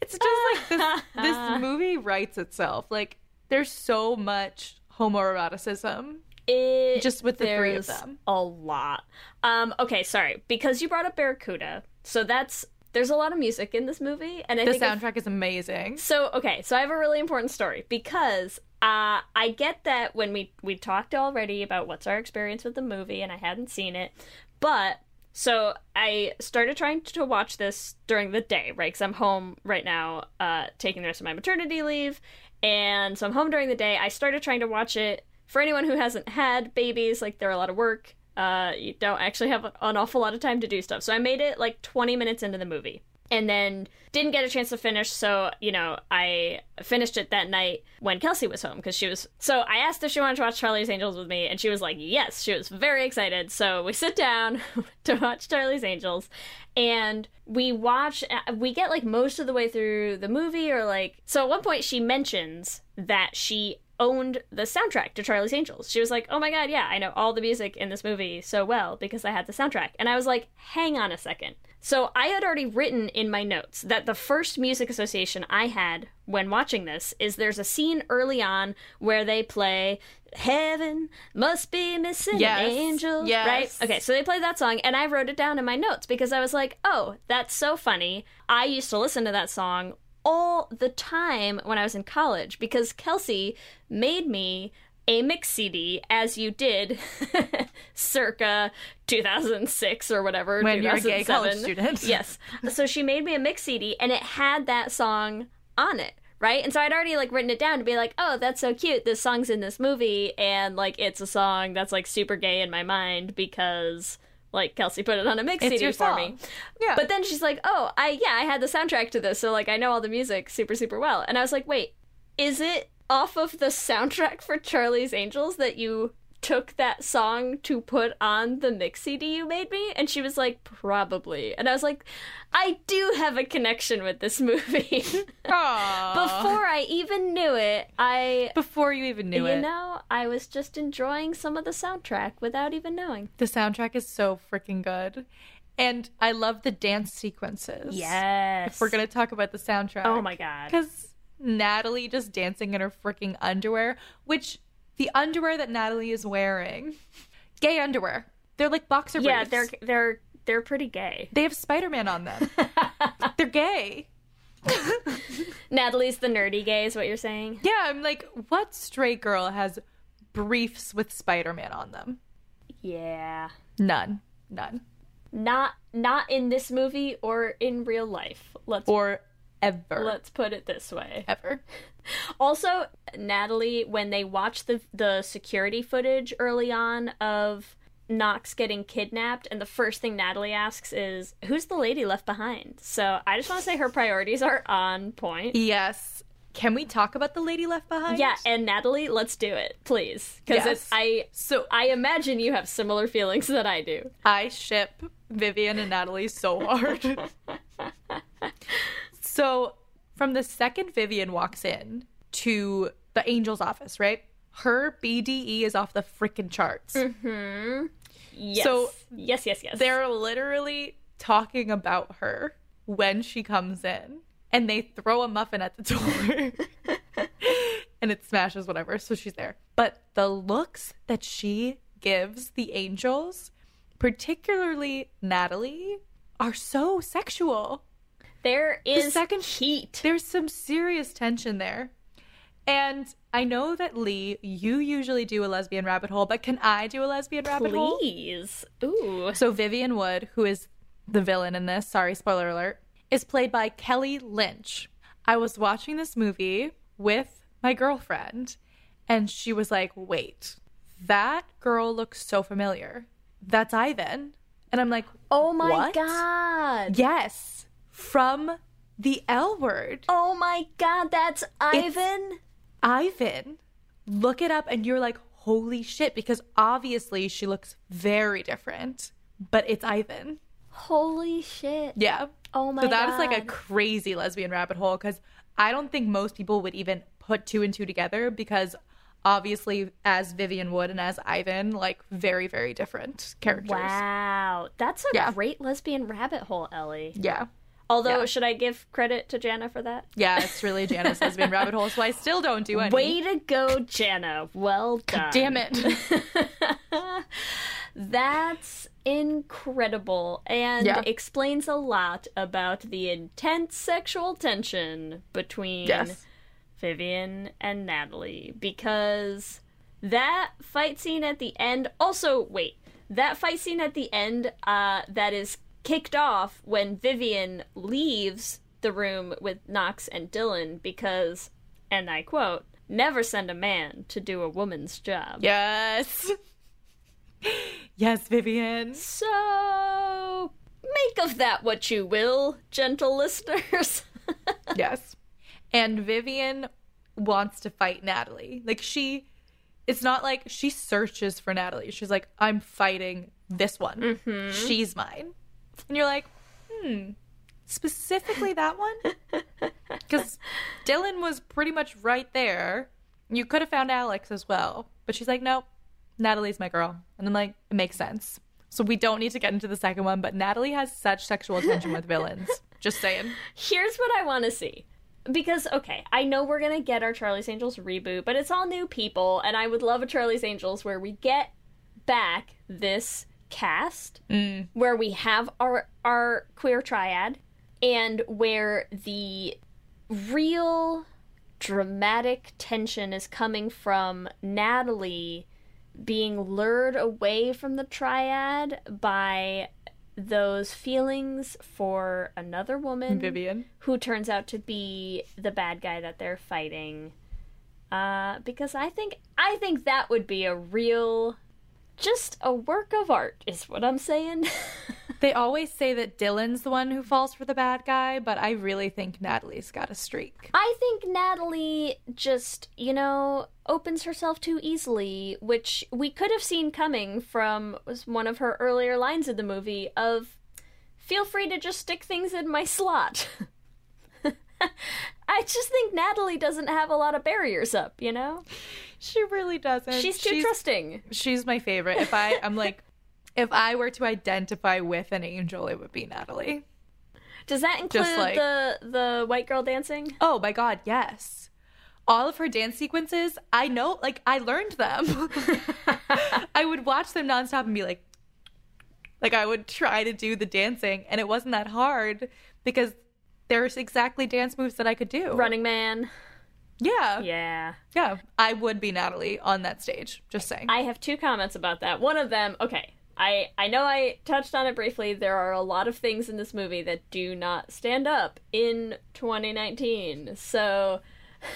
It's just like this, this movie writes itself. Like, there's so much homoeroticism. It, Just with the three of them. A lot. Um, okay, sorry. Because you brought up Barracuda. So that's there's a lot of music in this movie and I the think if- soundtrack is amazing. So okay, so I have a really important story because uh, I get that when we we talked already about what's our experience with the movie and I hadn't seen it, but so I started trying to watch this during the day, right? Because I'm home right now, uh, taking the rest of my maternity leave, and so I'm home during the day. I started trying to watch it. For anyone who hasn't had babies, like they're a lot of work. Uh, you don't actually have an awful lot of time to do stuff. So I made it like 20 minutes into the movie and then didn't get a chance to finish so you know i finished it that night when kelsey was home because she was so i asked if she wanted to watch charlie's angels with me and she was like yes she was very excited so we sit down to watch charlie's angels and we watch uh, we get like most of the way through the movie or like so at one point she mentions that she owned the soundtrack to Charlie's Angels. She was like, "Oh my god, yeah, I know all the music in this movie so well because I had the soundtrack." And I was like, "Hang on a second. So I had already written in my notes that the first music association I had when watching this is there's a scene early on where they play Heaven must be missing Yes. an angel. Yes. Right? Okay, so they played that song and I wrote it down in my notes because I was like, oh, that's so funny. I used to listen to that song all the time when I was in college because Kelsey made me a mix CD as you did circa 2006 or whatever. When you're a gay college student. Yes. So she made me a mix CD and it had that song on it. Right? And so I'd already like written it down to be like, oh, that's so cute. This song's in this movie and like it's a song that's like super gay in my mind because like Kelsey put it on a mix CD for me. Yeah. But then she's like, "Oh, I yeah, I had the soundtrack to this, so like I know all the music super super well." And I was like, "Wait, is it off of the soundtrack for Charlie's Angels that you took that song to put on the mix CD you made me?" And she was like, "Probably." And I was like, "I do have a connection with this movie." Before I even knew it, I Before you even knew you it. You know, I was just enjoying some of the soundtrack without even knowing. The soundtrack is so freaking good. And I love the dance sequences. Yes. If we're going to talk about the soundtrack. Oh my god. Because Natalie just dancing in her freaking underwear, which the underwear that Natalie is wearing, gay underwear. They're like boxer briefs. Yeah, they're they're they're pretty gay. They have Spider Man on them. they're gay. Natalie's the nerdy gay, is what you're saying? Yeah, I'm like, what straight girl has briefs with Spider Man on them? Yeah. None. None. Not not in this movie or in real life. Let's Or ever. let's put it this way. Ever. Also, Natalie, when they watch the the security footage early on of Knox getting kidnapped, and the first thing Natalie asks is, "Who's the lady left behind?" So I just want to say her priorities are on point. Yes. Can we talk about the lady left behind? Yeah, and Natalie, let's do it, please, because Yes. I So I imagine you have similar feelings that I do. I ship Vivian and Natalie so hard. so, from the second Vivian walks in to the angel's office, right? Her BDE is off the freaking charts. Mm-hmm. Yes. So- yes, yes, yes. They're literally talking about her when she comes in, and they throw a muffin at the door. and it smashes whatever, so she's there. But the looks that she gives the angels, particularly Natalie, are so sexual. There The second heat. There's some serious tension there. And I know that Leigh, you usually do a lesbian rabbit hole, but can I do a lesbian rabbit hole? Please. Ooh. So Vivian Wood, who is the villain in this, sorry, spoiler alert, is played by Kelly Lynch. I was watching this movie with my girlfriend, and she was like, wait, that girl looks so familiar. That's Ivan. And I'm like, Oh my What? god. yes, from the L word. Oh my god, that's Ivan. Ivan. Look it up, and you're like, holy shit, because obviously she looks very different, but it's Ivan. Holy shit. Yeah. Oh my So that is like a crazy lesbian rabbit hole because I don't think most people would even put two and two together because obviously as Vivian Wood and as Ivan, like very, very different characters. Wow. That's a Yeah. great lesbian rabbit hole, Ellie. Yeah. Although, Yeah. should I give credit to Jana for that? Yeah, it's really Jana's lesbian rabbit hole, so I still don't do any. Way to go, Jana. Well done. Damn it. That's incredible and Yeah. explains a lot about the intense sexual tension between Yes. Vivian and Natalie because that fight scene at the end also wait that fight scene at the end uh that is kicked off when Vivian leaves the room with Knox and Dylan because and I quote never send a man to do a woman's job yes. yes, Vivian. So, make of that what you will, gentle listeners. Yes. And Vivian wants to fight Natalie. Like she it's not like she searches for Natalie. She's like, I'm fighting this one. Mm-hmm. She's mine. And you're like, hmm, specifically that one? Because Dylan was pretty much right there. You could have found Alex as well. But she's like, nope, Natalie's my girl. And I'm like, it makes sense. So we don't need to get into the second one, but Natalie has such sexual tension with villains. Just saying. Here's what I want to see. Because, okay, I know we're going to get our Charlie's Angels reboot, but it's all new people, and I would love a Charlie's Angels where we get back this cast, where we have our, our queer triad, and where the real dramatic tension is coming from Natalie being lured away from the triad by those feelings for another woman Vivian. who turns out to be the bad guy that they're fighting uh because i think i think that would be a real just a work of art is what i'm saying They always say that Dylan's the one who falls for the bad guy, but I really think Natalie's got a streak. I think Natalie just, you know, opens herself too easily, which we could have seen coming from was one of her earlier lines in the movie of feel free to just stick things in my slot. I just think Natalie doesn't have a lot of barriers up, you know? She really doesn't. She's too trusting. She's my favorite. If I, I'm like, if I were to identify with an angel, it would be Natalie. Does that include like- the the white girl dancing? Oh my god, yes. All of her dance sequences, I know, like, I learned them. I would watch them nonstop and be like, like, I would try to do the dancing, and it wasn't that hard because there's exactly dance moves that I could do. Running Man. Yeah. Yeah. Yeah. I would be Natalie on that stage. Just saying. I have two comments about that. One of them, okay, I I know I touched on it briefly. There are a lot of things in this movie that do not stand up in 2019. So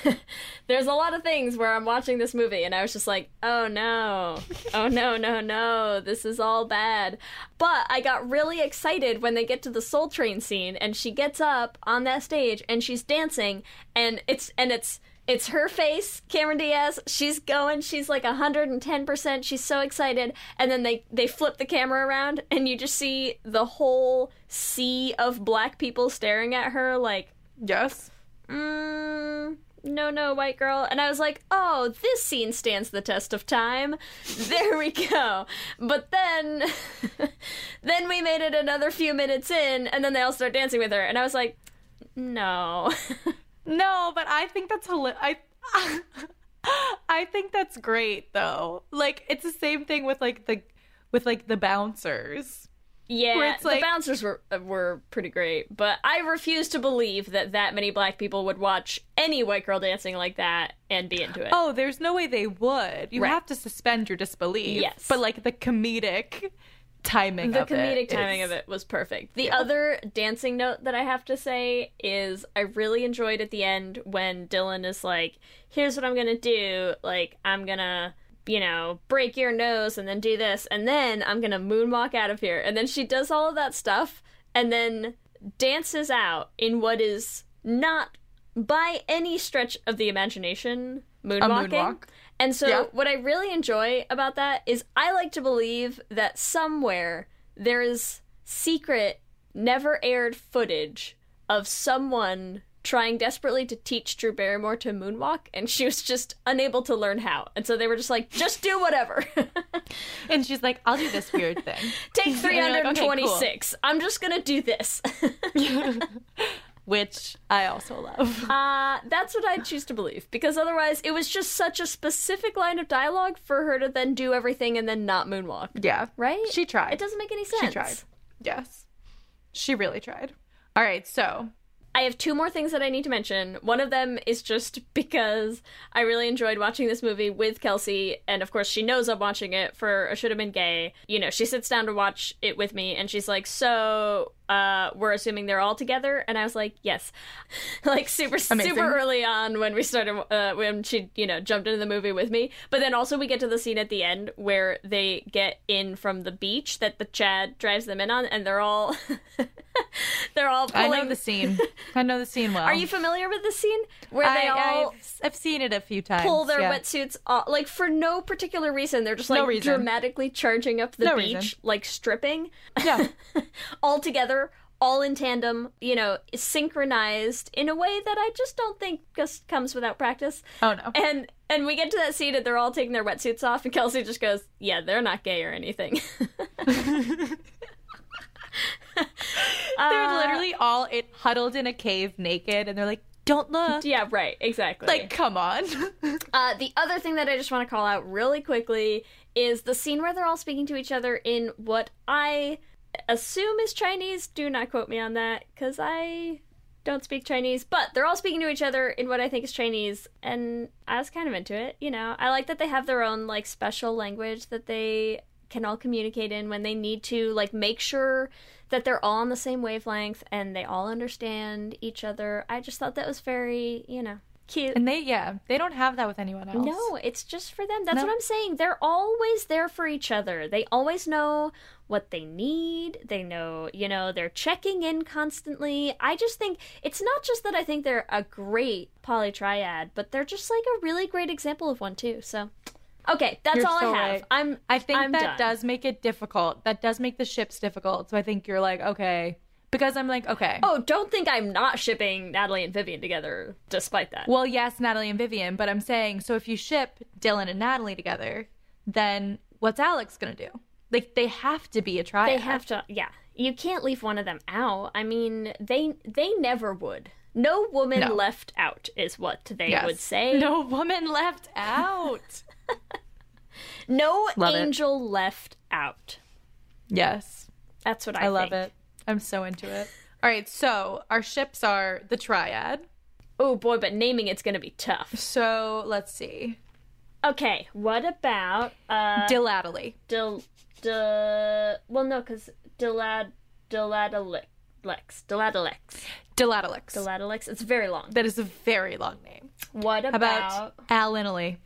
there's a lot of things where I'm watching this movie and I was just like, "Oh no. Oh no, no, no. This is all bad." But I got really excited when they get to the Soul Train scene and she gets up on that stage and she's dancing and it's and it's it's her face, Cameron Diaz. She's going. She's like 110%. She's so excited. And then they they flip the camera around and you just see the whole sea of black people staring at her like, yes. Mm, no, no, white girl. And I was like, oh, this scene stands the test of time. There we go. But then, then we made it another few minutes in, and then they all start dancing with her, and I was like, no. No, but I think that's. I, I think that's great though. Like it's the same thing with like the with like the bouncers. Yeah, it's the bouncers were uh, were pretty great, but I refuse to believe that that many black people would watch any white girl dancing like that and be into it. Oh, there's no way they would. You Right. have to suspend your disbelief. Yes. But like the comedic timing the of comedic it timing is- of it was perfect. The other dancing note that I have to say is I really enjoyed at the end when Dylan is like, "Here's what I'm gonna do. Like, I'm gonna." You know, break your nose and then do this, and then I'm gonna moonwalk out of here. And then she does all of that stuff, and then dances out in what is not by any stretch of the imagination moonwalking. moonwalk. And so, Yeah. what I really enjoy about that is I like to believe that somewhere there is secret, never aired footage of someone trying desperately to teach Drew Barrymore to moonwalk, and she was just unable to learn how. And so they were just like, just do whatever. And she's like, I'll do this weird thing. Take And you're like, okay, cool. 326. I'm just gonna do this. Which I also love. Uh, that's what I choose to believe because otherwise it was just such a specific line of dialogue for her to then do everything and then not moonwalk. Yeah. Right? She tried. It doesn't make any sense. She tried. Yes. She really tried. All right, so I have two more things that I need to mention. One of them is just because I really enjoyed watching this movie with Kelsey, and of course she knows I'm watching it for Should Have Been Gay. You know, she sits down to watch it with me, and she's like, "So, uh, we're assuming they're all together?" And I was like, "Yes," like super Amazing. super early on when we started uh, when she you know jumped into the movie with me. But then also we get to the scene at the end where they get in from the beach that the Chad drives them in on, and they're all they're all I pulling know the scene. I know the scene well. are you familiar with the scene where I, they all I've, I've seen it a few times. pull their yeah. wetsuits off, like for no particular reason? They're just like No dramatically charging up the No beach, reason. like stripping. Yeah. all together, all in tandem, you know, synchronized in a way that I just don't think just comes without practice. Oh no. And and we get to that scene and they're all taking their wetsuits off and Kelsey just goes, "Yeah, they're not gay or anything." they're literally all it, huddled in a cave naked, and they're like, "Don't look." Yeah, right. Exactly. Like, come on. uh, the other thing that I just want to call out really quickly is the scene where they're all speaking to each other in what I assume is Chinese. Do not quote me on that because I don't speak Chinese, but they're all speaking to each other in what I think is Chinese, and I was kind of into it. You know, I like that they have their own like special language that they can all communicate in when they need to, like make sure that they're all on the same wavelength and they all understand each other. I just thought that was very, you know, cute. and they, yeah, they don't have that with anyone else. No, it's just for them. That's No. what I'm saying. They're always there for each other. They always know what they need. They know, you know, they're checking in constantly. I just think it's not just that I think they're a great polytriad, but they're just like a really great example of one too. So, okay, that's You're all so I have. right. I'm. I think I'm that done. does make it difficult. That does make the ships difficult. So I think you're like, okay, because I'm like, okay. Oh, don't think I'm not shipping Natalie and Vivian together, despite that. Well, yes, Natalie and Vivian, but I'm saying, so if you ship Dylan and Natalie together, then what's Alex gonna do? Like, they have to be a triad. They have to, yeah. You can't leave one of them out. I mean, they they never would. No woman No. left out is what they Yes. would say. No woman left out. No Love it. angel left out. yes, That's what I, I, love think. it. I'm so into it. All right, so our ships are the triad. Oh boy, but naming it's gonna be tough. So let's see. Okay, what about uh Dilately. Dil Dil well no, cause Dilad Diladalex Diladalex Dilatalex. Diladalex. It's very long. That is a very long name. What about, about Al Italy?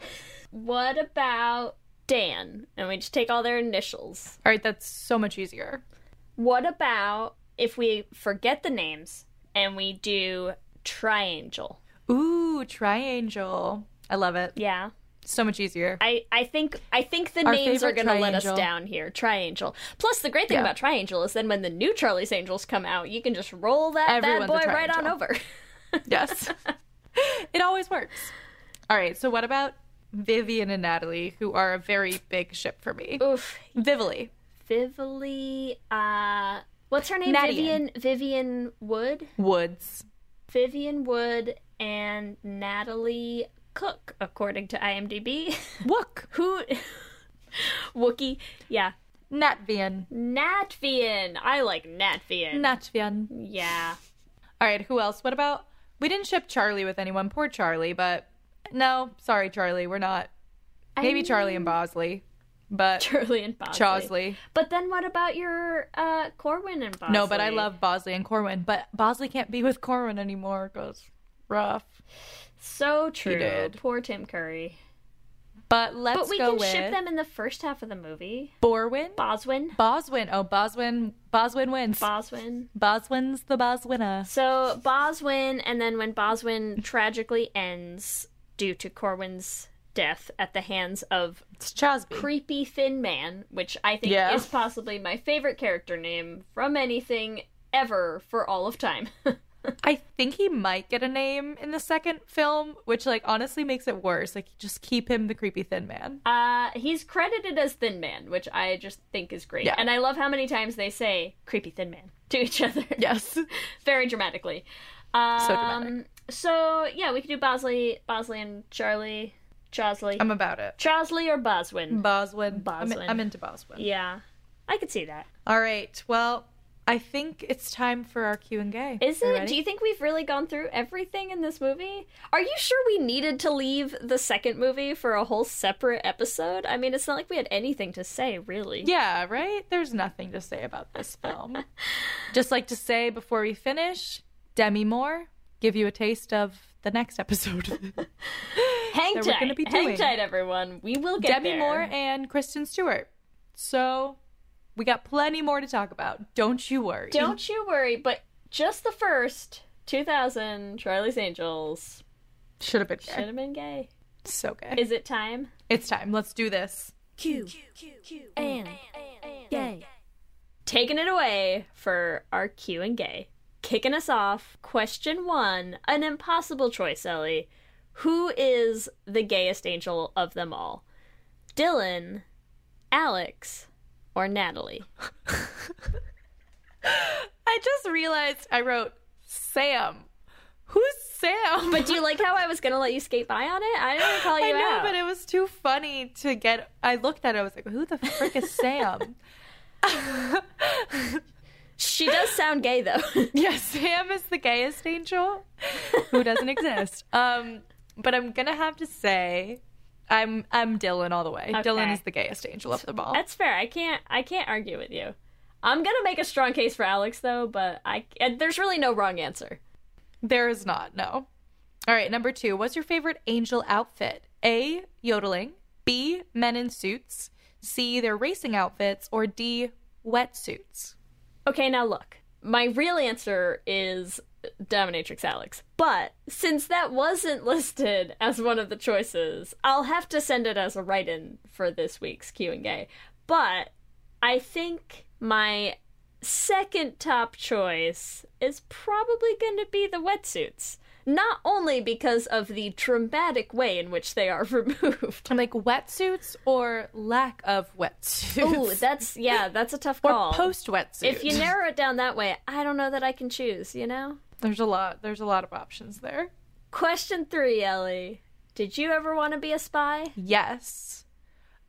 what about Dan? And we just take all their initials. All right, that's so much easier. What about if we forget the names and we do triangle? Ooh, triangle. I love it. Yeah. So much easier. I, I think I think the Our names are going to let us down here. Triangle. Plus, the great thing Yeah. about Triangle is then when the new Charlie's Angels come out, you can just roll that Everyone's bad boy right on over. Yes. it always works. All right, so what about Vivian and Natalie, who are a very big ship for me? Oof. Vivily. Vivily, uh, what's her name? Vivian Vivian Wood. Woods. Vivian Wood and Natalie Cook, according to IMDb. Wook. Who? Wookie. Yeah. Natvian. Natvian. I like Natvian. Natvian. yeah. All right, who else? What about we didn't ship Charlie with anyone. Poor Charlie, but no, sorry, Charlie, we're not. Maybe I Charlie and Bosley, but Charlie and Bosley. Chosley. But then what about your uh Corwin and Bosley? No, but I love Bosley and Corwin. But Bosley can't be with Corwin anymore because rough. So true. Poor Tim Curry. But let's go. but we go can with ship them in the first half of the movie. Borwin. Boswin. Boswin. Oh, Boswin. Boswin wins. Boswin. Boswin's the Boswinner. So Boswin, and then when Boswin tragically ends due to Corwin's death at the hands of It's Chosby. creepy thin man, which I think Yeah. is possibly my favorite character name from anything ever for all of time. I think he might get a name in the second film, which like honestly makes it worse. Like just keep him the creepy thin man. uh, he's credited as Thin Man, which I just think is great. Yeah. And I love how many times they say creepy thin man to each other. Yes. Very dramatically. Um, So dramatic. So, yeah, we could do Bosley, Bosley and Charlie. Chosley. I'm about it. Chosley or Boswin? Boswin. I'm, Boswin. I'm into Boswin. yeah. I could see that. All right. Well, I think it's time for our Q and A. Is it? Do you think we've really gone through everything in this movie? Are you sure we needed to leave the second movie for a whole separate episode? I mean, it's not like we had anything to say, really. Yeah, right? There's nothing to say about this film. Just like to say before we finish, Demi Moore, give you a taste of the next episode. Hang that we're tight. gonna be Hang doing. tight, everyone. We will get Demi there. Moore and Kristen Stewart. So we got plenty more to talk about. Don't you worry. Don't you worry, but just the first 2000 Charlie's Angels Should have been gay. should have been gay. So gay. Is it time? It's time. Let's do this. Q and gay. taking it away for our Q and Gay. Kicking us off, question one, an impossible choice, Ellie. Who is the gayest angel of them all? Dylan, Alex, or Natalie? I just realized I wrote Sam. Who's Sam? But do you like how I was gonna let you skate by on it? I didn't call you I know, out. but it was too funny to get. I looked at it. I was like, "Who the frick is Sam?" She does sound gay though. yeah, Sam is the gayest angel who doesn't exist. Um, but I'm gonna have to say, I'm I'm Dylan all the way. Dylan is the gayest angel of them all. That's fair. I can't. I can't argue with you. I'm gonna make a strong case for Alex though, but I and there's really no wrong answer. There is not, no. All right, number two. What's your favorite angel outfit? A. Yodeling. B. Men in suits. C. Their racing outfits. Or D. Wetsuits. Okay, now look. My real answer is Dominatrix Alex. But since that wasn't listed as one of the choices, I'll have to send it as a write in for this week's Q&A. But I think my second top choice is probably going to be the wetsuits. Not only because of the dramatic way in which they are removed. I'm like wetsuits or lack of wetsuits. Ooh, that's yeah, that's a tough call. Or post wetsuit. If you narrow it down that way, I don't know that I can choose, you know? There's a lot. There's a lot of options there. Question three, Ellie. Did you ever want to be a spy? Yes.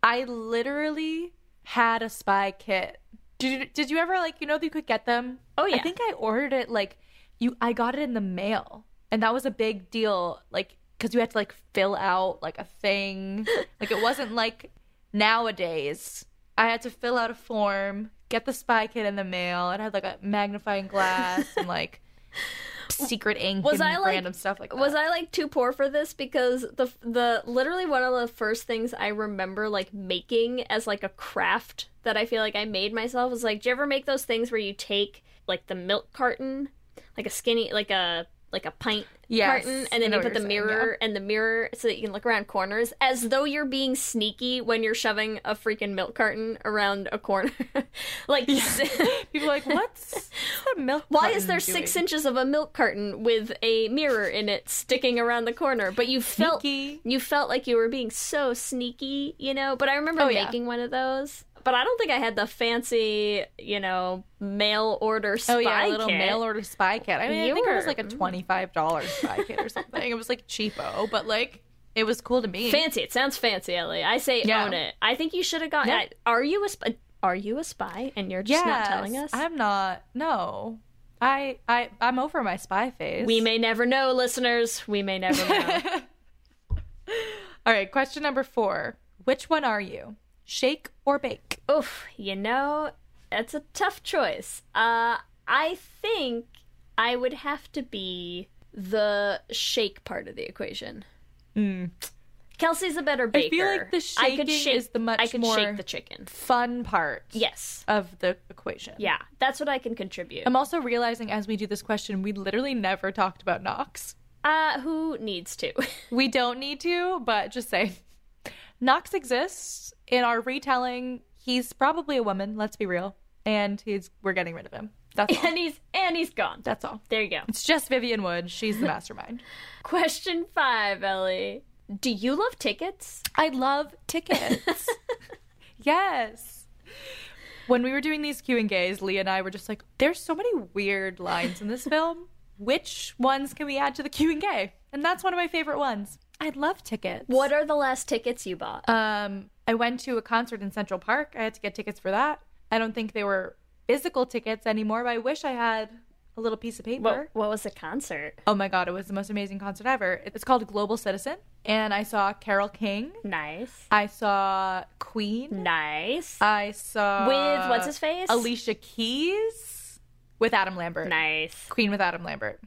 I literally had a spy kit. Did you, did you ever like you know that you could get them? Oh, yeah. I think I ordered it like you I got it in the mail. And that was a big deal like cuz you had to like fill out like a thing. like it wasn't like nowadays. I had to fill out a form, get the spy kit in the mail. It had like a magnifying glass and like secret ink Was and I like random stuff like that. Was I like too poor for this because the the literally one of the first things I remember like making as like a craft that I feel like I made myself was like, do you ever make those things where you take like the milk carton, like a skinny like a like a pint Yes, carton, and then you put the saying, mirror and the mirror so that you can look around corners, as though you're being sneaky when you're shoving a freaking milk carton around a corner. like people are like, what's the milk? Why is there six inches of a milk carton with a mirror in it sticking around the corner? But you felt Sneaky. you felt like you were being so sneaky, you know. But I remember Oh, yeah. making one of those. But I don't think I had the fancy, you know, mail order oh, spy Oh yeah, a little kit. mail order spy kit. I mean, You I think it was like a twenty five dollars spy kit or something. It was like cheapo, but like it was cool to me. Fancy. It sounds fancy, Ellie. I say Yeah. own it. I think you should have gone. Yeah. I- Are you a spy? Are you a spy? And you're just not telling us. I'm not. No, I I I'm over my spy phase. We may never know, listeners. We may never know. All right, question number four. Which one are you? Shake or bake? Oof, you know, that's a tough choice. Uh, I think I would have to be the shake part of the equation. Kelsey's a better baker. I feel like the shaking shake, is the much I could more shake the chicken. Fun part. Yes. Of the equation. Yeah, that's what I can contribute. I'm also realizing as we do this question, we literally never talked about Knox. Uh, who needs to? We don't need to, but just say Knox exists in our retelling. He's probably a woman, let's be real. And he's we're getting rid of him. That's all. and he's and he's gone. That's all. There you go. It's just Vivian Wood. She's the mastermind. Question five, Ellie. Do you love tickets? I love tickets. yes. When we were doing these Q and Gays, Leah and I were just like, "There's so many weird lines in this film. Which ones can we add to the Q and Gay?" And that's one of my favorite ones. I love tickets. What are the last tickets you bought? Um, I went to a concert in Central Park. I had to get tickets for that. I don't think they were physical tickets anymore, but I wish I had a little piece of paper. what, what was the concert? Oh my god, it was the most amazing concert ever. It's called Global Citizen, and I saw Carole King. Nice. I saw Queen. Nice. I saw With what's his face? Alicia Keys with Adam Lambert. Nice. Queen with Adam Lambert.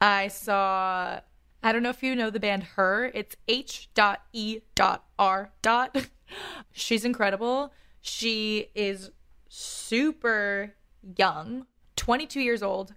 I saw. I don't know if you know the band Her. It's H. E. R. She's incredible. She is super young, 22 years old,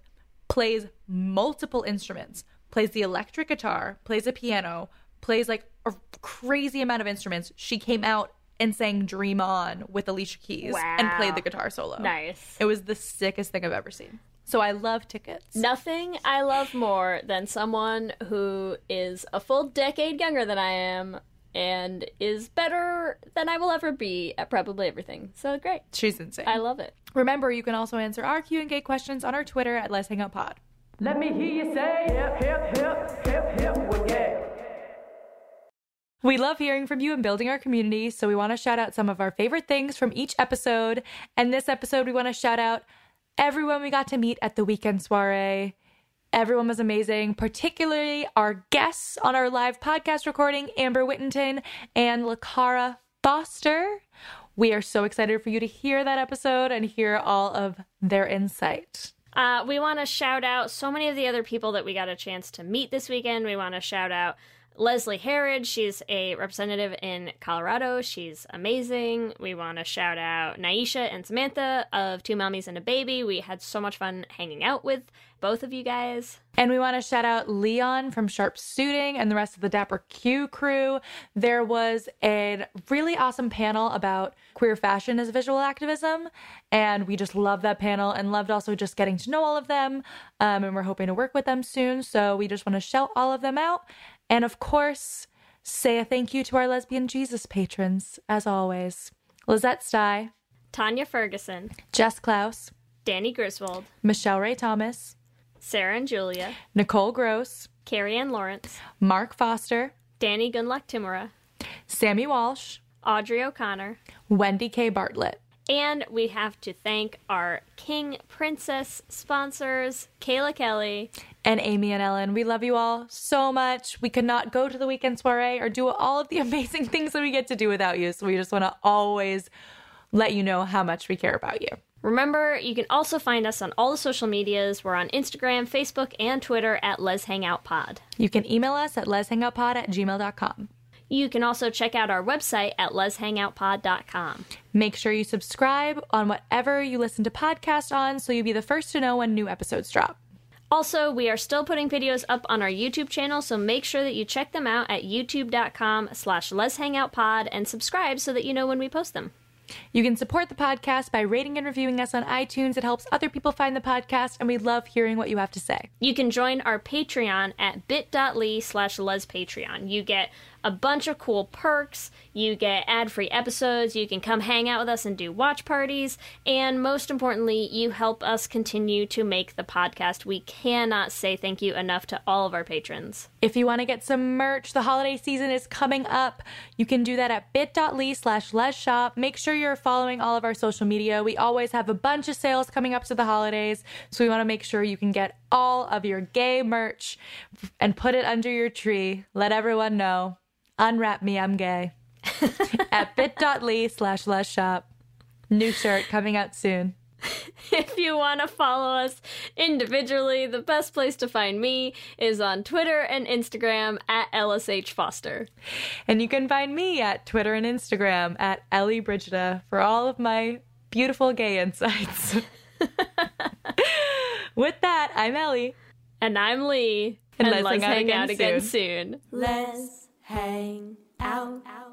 plays multiple instruments, plays the electric guitar, plays a piano, plays like a crazy amount of instruments. She came out and sang Dream On with Alicia Keys and played the guitar solo. Nice. It was the sickest thing I've ever seen. So I love tickets. Nothing I love more than someone who is a full decade younger than I am and is better than I will ever be at probably everything. So great. She's insane. I love it. Remember, you can also answer our Q and A questions on our Twitter at Lez Hang Out Pod. Let me hear you say hip, hip, hip, hip, hip, well, yeah. We love hearing from you and building our community, so we want to shout out some of our favorite things from each episode. And this episode, we want to shout out everyone we got to meet at the weekend soiree. Everyone was amazing, particularly our guests on our live podcast recording, Amber Whittington and Lakara Foster. We are so excited for you to hear that episode and hear all of their insight. Uh, we want to shout out so many of the other people that we got a chance to meet this weekend. We want to shout out Leslie Herod. She's a representative in Colorado. She's amazing. We want to shout out Naisha and Samantha of Two Mommies and a Baby. We had so much fun hanging out with both of you guys. And we want to shout out Leon from Sharpe Suiting and the rest of the Dapper Q crew. There was a really awesome panel about queer fashion as visual activism. And we just loved that panel and loved also just getting to know all of them. Um, and we're hoping to work with them soon. So we just want to shout all of them out. And of course, say a thank you to our Lesbian Jesus patrons, as always Lizette Stye, Tanya Ferguson, Jess Klaus, Danny Griswold, Michelle Ray Thomas, Sarah and Julia, Nicole Gross, Carrie Ann Lawrence, Mark Foster, Danny Gunluck Timura, Sammy Walsh, Audrey O'Connor, Wendy K. Bartlett. And we have to thank our King Princess sponsors, Kayla Kelly. And Amy and Ellen, we love you all so much. We could not go to the weekend soiree or do all of the amazing things that we get to do without you. So we just want to always let you know how much we care about you. Remember, you can also find us on all the social medias. We're on Instagram, Facebook, and Twitter at Lez Hang Out Pod. You can email us at lezhangoutpod at gmail.com. You can also check out our website at lezhangoutpod.com. Make sure you subscribe on whatever you listen to podcasts on so you'll be the first to know when new episodes drop. Also, we are still putting videos up on our YouTube channel, so make sure that you check them out at youtube.com slash lezhangoutpod and subscribe so that you know when we post them. You can support the podcast by rating and reviewing us on iTunes. It helps other people find the podcast, and we love hearing what you have to say. You can join our Patreon at bit.ly slash lezpatreon. You get a bunch of cool perks, you get ad-free episodes, you can come hang out with us and do watch parties, and most importantly, you help us continue to make the podcast. We cannot say thank you enough to all of our patrons. If you want to get some merch, the holiday season is coming up. You can do that at bit.ly slash les shop. Make sure you're following all of our social media. We always have a bunch of sales coming up to the holidays, so we want to make sure you can get all of your gay merch and put it under your tree. Let everyone know. Unwrap me, I'm gay. at bit.ly slash shop. New shirt coming out soon. If you want to follow us individually, the best place to find me is on Twitter and Instagram at LSH Foster. And you can find me at Twitter and Instagram at Ellie Brigida for all of my beautiful gay insights. With that, I'm Ellie. And I'm Leigh. And And, let's let's hang out again out again soon. soon. Let's hang out.